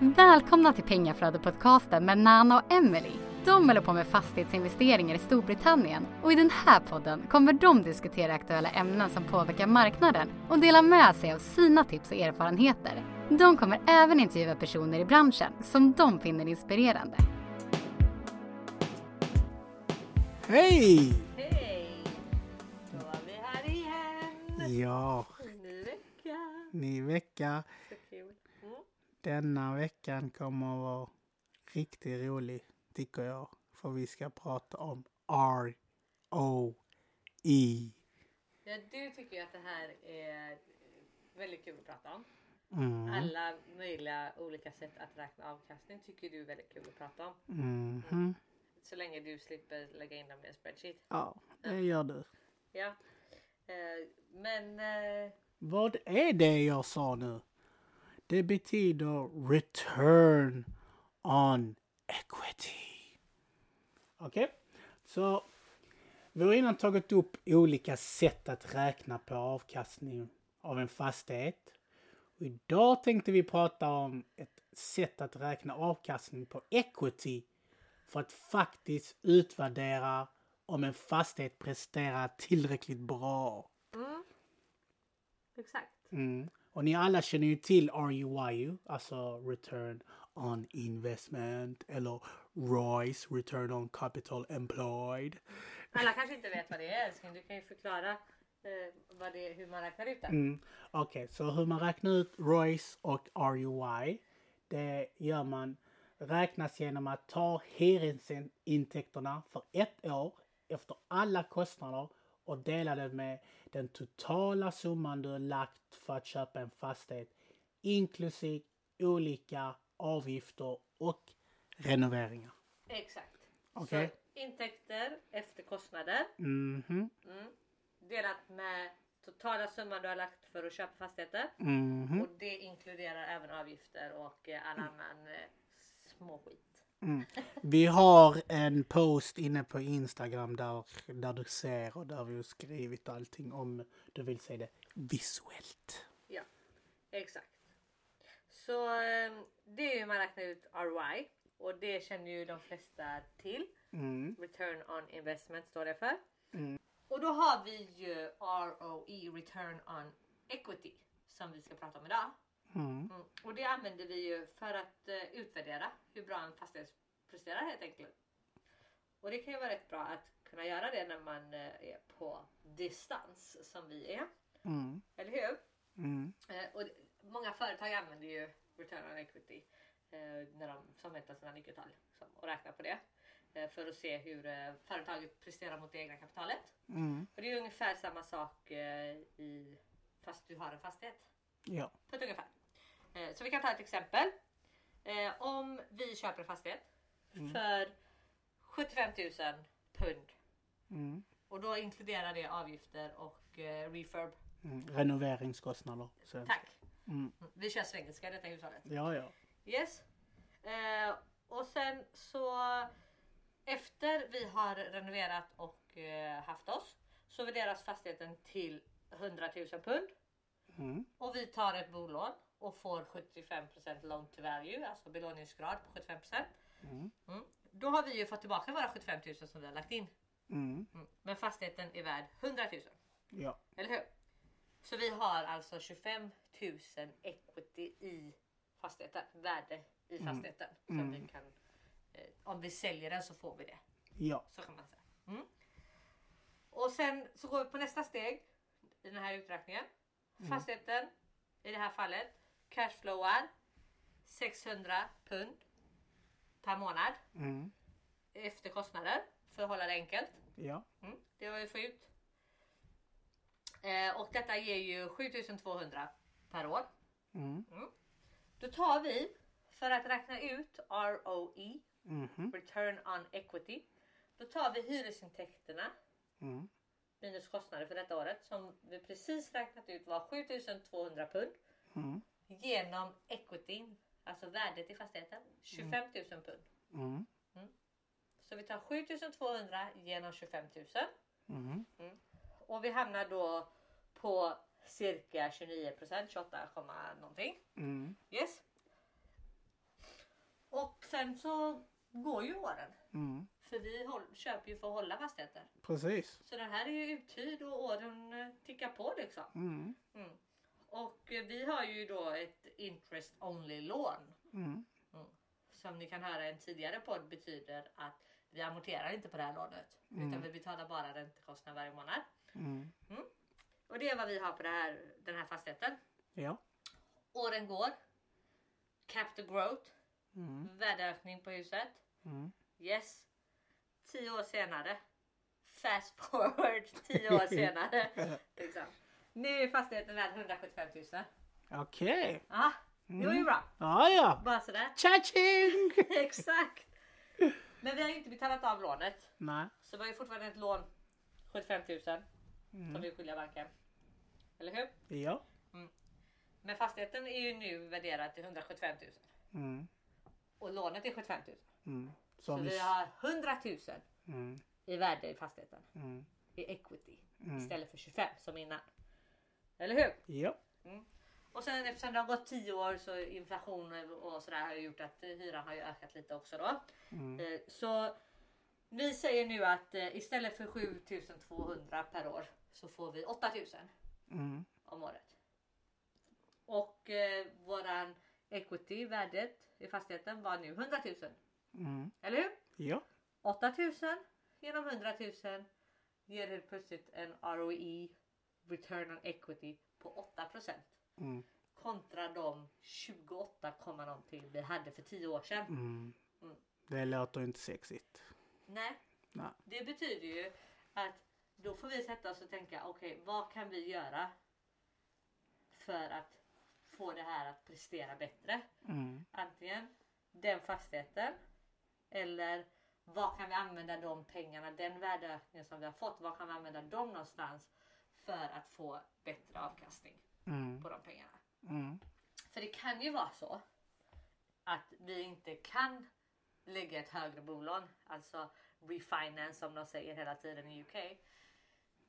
Välkomna till Pengaflödet-podcasten med Nana och Emily. De håller på med fastighetsinvesteringar i Storbritannien och i den här podden kommer de diskutera aktuella ämnen som påverkar marknaden och dela med sig av sina tips och erfarenheter. De kommer även intervjua personer i branschen som de finner inspirerande. Hej! Hej! Då är vi här igen. Ja, Ny vecka. ny vecka. Mm. Denna veckan kommer att vara riktigt rolig, tycker jag. För vi ska prata om R-O-E. Ja, du tycker ju att det här är väldigt kul att prata om. Mm. Alla möjliga olika sätt att räkna avkastning tycker du är väldigt kul att prata om. Mhm. Så länge du slipper lägga in dem i en spreadsheet. Ja, det gör du. Ja. Eh, men eh, Vad är det jag sa nu? Det betyder return on equity. Okej, så vi har innan tagit upp olika sätt att räkna på avkastning av en fastighet. Och idag tänkte vi prata om ett sätt att räkna avkastning på equity för att faktiskt utvärdera om en fastighet presterar tillräckligt bra. exakt. Mm. Och ni alla känner ju till RUIU, alltså Return on Investment eller ROIS, Return on Capital Employed. Alla kanske inte vet vad det är älskling. Du kan ju förklara eh, vad det är, hur man räknar ut det. Mm. Okej, så hur man räknar ut ROIS och RUI, det gör man räknas genom att ta hyresintäkterna för ett år efter alla kostnader och dela det med den totala summan du har lagt för att köpa en fastighet inklusive olika avgifter och renoveringar. Exakt. Okej. Så intäkter efter kostnader Mhm, delat med totala summan du har lagt för att köpa fastigheter. mhm. Och det inkluderar även avgifter och eh, all annan eh, småskit. Vi har en post inne på Instagram där, där du ser och där vi har skrivit allting om du vill se det visuellt. Ja, exakt. Så eh, det är ju man räknar ut ROI och det känner ju de flesta till. Mm. Return on investment står det för. Och då har vi ju ROE, Return on Equity, som vi ska prata om idag. Mm. Mm. Och det använder vi ju för att eh, utvärdera hur bra en fastighet presterar helt enkelt. Och det kan ju vara rätt bra att kunna göra det när man eh, är på distans som vi är. Mm. Eller hur? Eh, och många företag använder ju return on equity när de som väntar sina nyckeltal liksom, och räknar på det. För att se hur företaget presterar mot det egna kapitalet. Mm. Och det är ungefär samma sak i, fast du har en fastighet. Ja. På ett ungefär. Eh, så vi kan ta ett exempel. Eh, om vi köper en fastighet för 75 000 pund. Mm. Och då inkluderar det avgifter och eh, refurb. Mm. Renoveringskostnader. Så. Tack! Mm. Vi kör svengelska i detta hushållet. Ja, ja. Yes. Eh, och sen så efter vi har renoverat och eh, haft oss så värderas fastigheten till 100 000 pund. Mm. Och vi tar ett bolån och får 75% loan to value, alltså belåningsgrad på 75%. Mm. Mm. Då har vi ju fått tillbaka våra 75 000 som vi har lagt in. Mm. Mm. Men fastigheten är värd 100 000. Ja. Eller hur? Så vi har alltså 25 000 equity i fastigheten, värde i fastigheten. Som vi kan, eh, om vi säljer den så får vi det. Ja. Så kan man säga. Mm. Och sen så går vi på nästa steg i den här uträkningen. Fastigheten i det här fallet cashflowar 600 pund per månad Mm. efter kostnader för att hålla det enkelt. Ja. Mm, det har vi får ut. Eh, och detta ger ju 7200 per år. Mm. Då tar vi för att räkna ut ROE, Mhm. Return on Equity. Då tar vi hyresintäkterna Mm. minus kostnader för detta året som vi precis räknat ut var 7200 pund. Mm. Genom equityn, alltså värdet i fastigheten, 25 000 pund. Mm. Så vi tar 7200 genom 25 000 Mm. och vi hamnar då på cirka 29 procent, 28, komma någonting. Mm. Yes. sen så går ju åren. Mm. För vi håll, köper ju för att hålla fastigheter. Precis. Så den här är ju uthyrd och åren tickar på liksom. Mm. Mm. Och vi har ju då ett interest only lån. Mm. Som ni kan höra i en tidigare podd betyder att vi amorterar inte på det här lånet. Mm. Utan vi betalar bara räntekostnad varje månad. Mm. Och det är vad vi har på här, den här fastigheten. Ja. Åren går. Capital growth. Mm. Värdeökning på huset. Mm. Yes. Tio år senare. Fast forward tio år senare. liksom. Nu är fastigheten värd 175 000. Okej. Ja, det var ju bra. Ja, ja. Bara sådär. Cha-ching! Exakt. Men vi har ju inte betalat av lånet. Nej. Så vi har ju fortfarande ett lån 75 000 som Mm. vi skyldiga banken. Eller hur? Ja. Men fastigheten är ju nu värderad till 175 000 Mm. och lånet är 75 000. Mm. Så Så vi... vi har 100 000 Mm. i värde i fastigheten. Mm. I equity. Mm. Istället för 25 som innan. Eller hur? Ja. Och sen eftersom det har gått 10 år så inflation och sådär har gjort att hyran har ju ökat lite också då. Mm. Eh, Så vi säger nu att eh, istället för 7200 per år så får vi 8000 Mm. om året. Och eh, våran equity, värdet i fastigheten var nu 100 000. Mm. Eller hur? Ja. 8000 genom 100 000 ger helt plötsligt en ROE, return on equity, på 8 Mm. kontra de 28, komma någonting vi hade för 10 år sedan. Mm. Mm. Det låter inte sexigt. Nej, Nej. det betyder ju att då får vi sätta oss och tänka okej, vad kan vi göra för att få det här att prestera bättre? Mm. Antingen den fastigheten eller vad kan vi använda de pengarna, den värdeökningen som vi har fått, vad kan vi använda dem någonstans för att få bättre avkastning Mm. på de pengarna? Mm. För det kan ju vara så att vi inte kan lägga ett högre bolån, alltså refinance som de säger hela tiden i UK.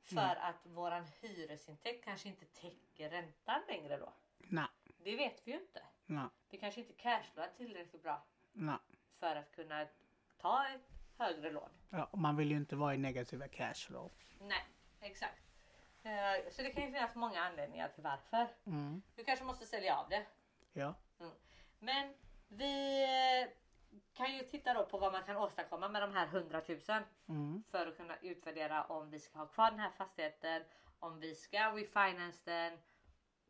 För att våran hyresintäkt kanske inte täcker räntan längre då. Nej. Det vet vi ju inte. Nej. Vi kanske inte cashflowar tillräckligt bra Nej. för att kunna ta ett högre lån. Ja, man vill ju inte vara i negativa cashflow. Nej, exakt. Eh, Så det kan ju finnas många anledningar till varför. Mm. Du kanske måste sälja av det. Ja. Men vi eh, kan ju titta då på vad man kan åstadkomma med de här 100 000 Mm. för att kunna utvärdera om vi ska ha kvar den här fastigheten, om vi ska refinance den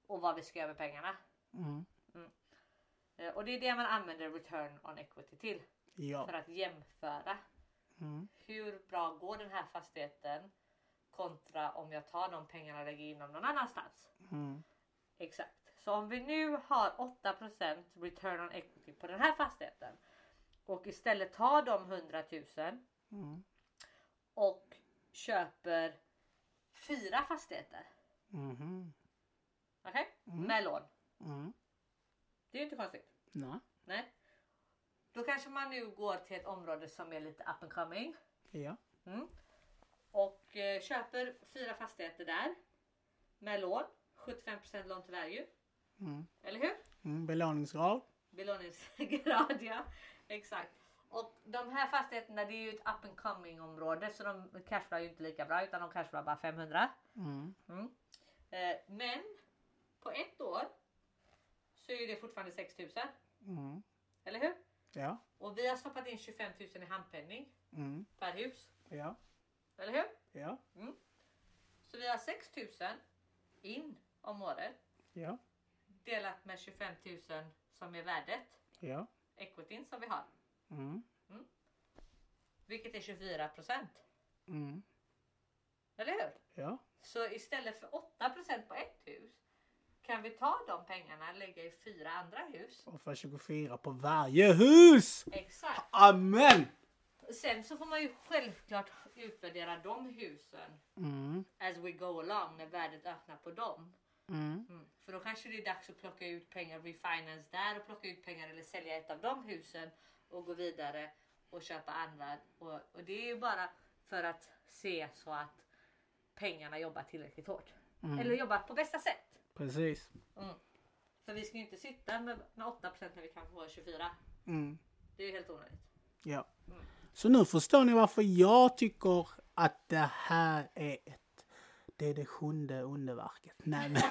och vad vi ska göra med pengarna. Mm. Eh, Och det är det man använder return on equity till. För Ja. att jämföra Mm. hur bra går den här fastigheten kontra om jag tar de pengarna och lägger in dem någon annanstans. Mm. Exakt. Så om vi nu har 8% return on equity på den här fastigheten och istället tar de 100 000 Mm. och köper fyra fastigheter. Mhm. Okej? Mm. Med lån. Mm. Det är ju inte konstigt. Nej. Nej. Då kanske man nu går till ett område som är lite up and coming. Ja. Mm. Och eh, köper fyra fastigheter där. Med lån. 75% lån till value. Mm. Eller hur? Mm. Belåningsgrad. Belåningsgrad ja. Exakt. Och de här fastigheterna det är ju ett up and coming område så de cashflow ju inte lika bra utan de cashflow bara 500. Mm. Mm. Eh, men på ett år så är det fortfarande 6000. Mm. Eller hur? Ja. Och vi har stoppat in 25 000 i handpenning Mm. per hus. Ja. Eller hur? Ja. Så vi har 6 000 in om året Ja. delat med 25 000 som är värdet. Ja. Equityn som vi har. Mm. Vilket är 24 procent. Mm. Eller hur? Ja. Så istället för 8 procent på ett hus kan vi ta de pengarna och lägga i fyra andra hus. Och för 24 på varje hus! Exakt. Amen! Sen så får man ju självklart utvärdera de husen Mm. as we go along när värdet öppnar på dem. Mm. Mm. För då kanske det är dags att plocka ut pengar, refinance där och plocka ut pengar eller sälja ett av de husen och gå vidare och köpa andra. Och, och det är ju bara för att se så att pengarna jobbar tillräckligt hårt. Mm. Eller jobbar på bästa sätt. Precis. Mm. För vi ska ju inte sitta med, med 8% när vi kan få 24. Mm. Det är ju helt onödigt. Ja. Så nu förstår ni varför jag tycker att det här är ett... Det är det sjunde underverket. Nej, men...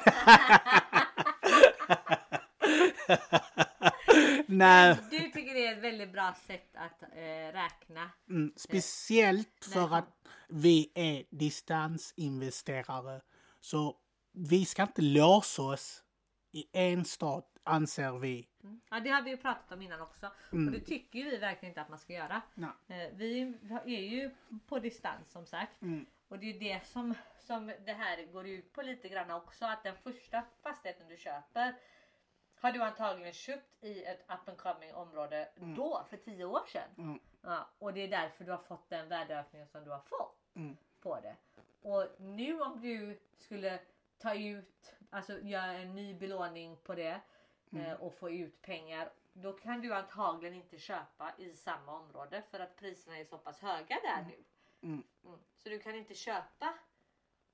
Nej, Du tycker det är ett väldigt bra sätt att eh, räkna. mm, speciellt för att vi är distansinvesterare. Så vi ska inte låsa oss i en stat, anser vi. Ja det har vi ju pratat om innan också. Mm. Och det tycker ju vi verkligen inte att man ska göra. Nej. Eh, Vi är ju på distans som sagt. Mm. Och det är ju det som, som det här går ut på lite grann också. Att den första fastigheten du köper har du antagligen köpt i ett up and coming område då för 10 år sedan. Mm. Ja, och det är därför du har fått den värdeökningen som du har fått Mm. på det. Och nu om du skulle ta ut, alltså göra en ny belåning på det eh, och få ut pengar. Då kan du antagligen inte köpa i samma område för att priserna är så pass höga där nu. Mm. Mm. Så du kan inte köpa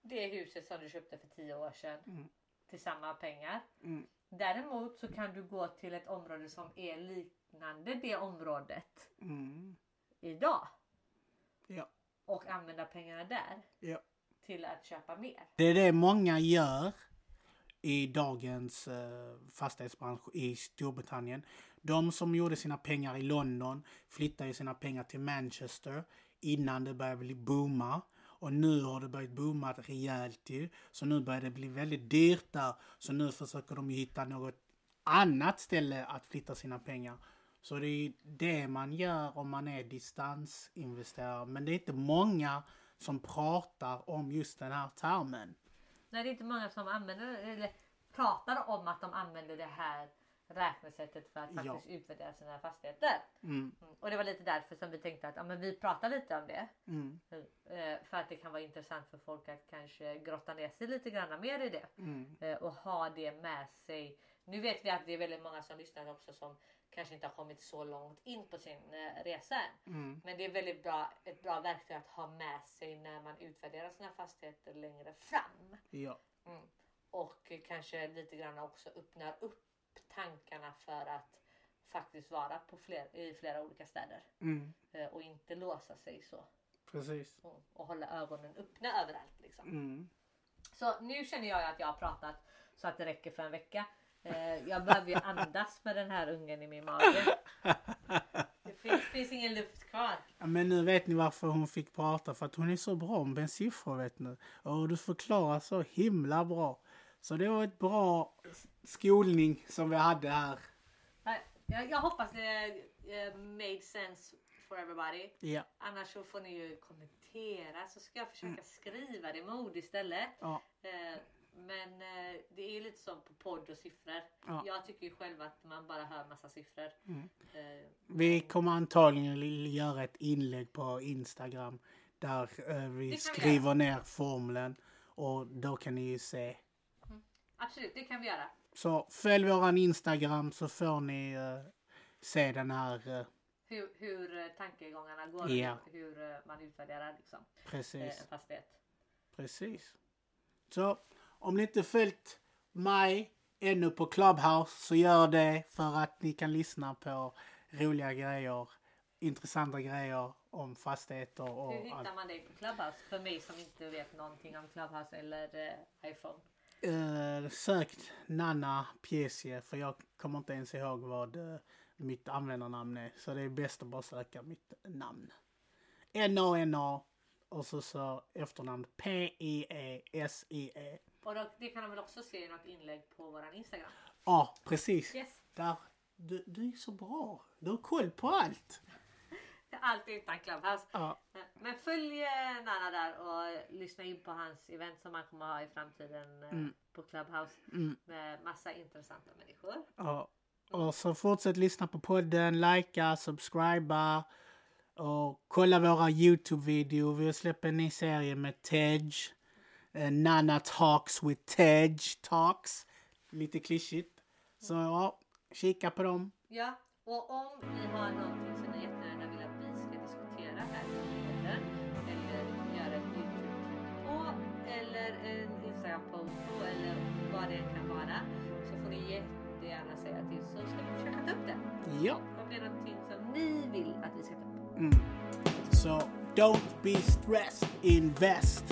det huset som du köpte för 10 år sedan Mm. till samma pengar. Mm. Däremot så kan du gå till ett område som är liknande det området Mm. idag Ja. och använda pengarna där Ja. till att köpa mer. Det är det många gör i dagens eh, fastighetsbransch i Storbritannien. De som gjorde sina pengar i London flyttade ju sina pengar till Manchester innan det började bli booma. Och nu har det börjat booma rejält ju. Så nu börjar det bli väldigt dyrt där. Så nu försöker de ju hitta något annat ställe att flytta sina pengar. Så det är det man gör om man är distansinvesterare. Men det är inte många som pratar om just den här termen. Nej, det är inte många som använder eller pratar om att de använder det här räknesättet för att Ja. faktiskt utvärdera sina fastigheter. Mm, Mm. Och det var lite därför som vi tänkte att ja, men vi pratar lite om det. mm, Eh, För att det kan vara intressant för folk att kanske grotta ner sig lite grann mer i det. mm, Eh, Och ha det med sig. Nu vet vi att det är väldigt många som lyssnar också som kanske inte har kommit så långt in på sin eh, resa än. mm, Men det är väldigt bra, ett bra verktyg att ha med sig när man utvärderar sina fastigheter längre fram. ja, Mm. Och kanske lite grann också öppnar upp tankarna för att faktiskt vara på fler, i flera olika städer. mm, Eh, Och inte låsa sig så. precis. Mm. Och hålla ögonen öppna överallt. Liksom. Mm, Så nu känner jag att jag har pratat så att det räcker för en vecka. Eh, Jag behöver ju andas med den här ungen i min mage. Det finns, finns ingen luft kvar. Ja, men nu vet ni varför hon fick prata, för att hon är så bra med siffror vet ni. Och du förklarar så himla bra. Så det var ett bra skolning som vi hade här. Nej, Jag, jag hoppas det eh, made sense for everybody. Ja, Annars så får ni ju kommentera så ska jag försöka skriva det med ord istället. ja, Eh, Men eh, det är lite som på podd och siffror. Ja. Jag tycker ju själv att man bara hör massa siffror. Mm. Eh, vi kommer antagligen göra ett inlägg på Instagram där eh, vi vi skriver ner formeln och då kan ni ju se. Absolut, det kan vi göra. Så följ våran Instagram så får ni eh, se den här, eh, Hur, hur eh, tankegångarna går Ja. och hur man utvärderar liksom, precis. en fastighet. Precis. Så om ni inte följt mig ännu på Clubhouse så gör det för att ni kan lyssna på roliga grejer, intressanta grejer om fastigheter och Hur allt. hittar man dig på Clubhouse? För mig som inte vet någonting om Clubhouse eller eh, iPhone. Uh, sökt Nanna Piesie för jag kommer inte ens ihåg vad eh, mitt användarnamn är. Så det är bäst att bara söka mitt namn. N-A-N-A och så, så efternamn P-I-E-S-I-E. Och då, det kan de väl också se i något inlägg på våran Instagram. Ja, precis. Yes. Där, du, du är så bra. Du har koll på allt. Allt utan Clubhouse. Ja, Men följ eh, Nana där och lyssna in på hans event som han kommer ha i framtiden eh, Mm. på Clubhouse. mm, Med massa intressanta människor. ja. Och så fortsätt lyssna på podden, likea, subscriba och kolla våra Youtube-videor. Vi har släppt en ny serie med Tej. Eh, Nana Talks with Tej Talks. Lite klyschigt. Så ja, kika på dem. Ja, och om ni har någonting som ni jättegärna vill att vi ska diskutera här i podden eller göra ett Youtube-klipp på eller en Instagram-post på eller vad det kan vara så får ni jättegärna säga till så ska vi försöka ta upp det. Ja, Om det är någonting som ni vill att vi ska ta upp. So don't be stressed, invest.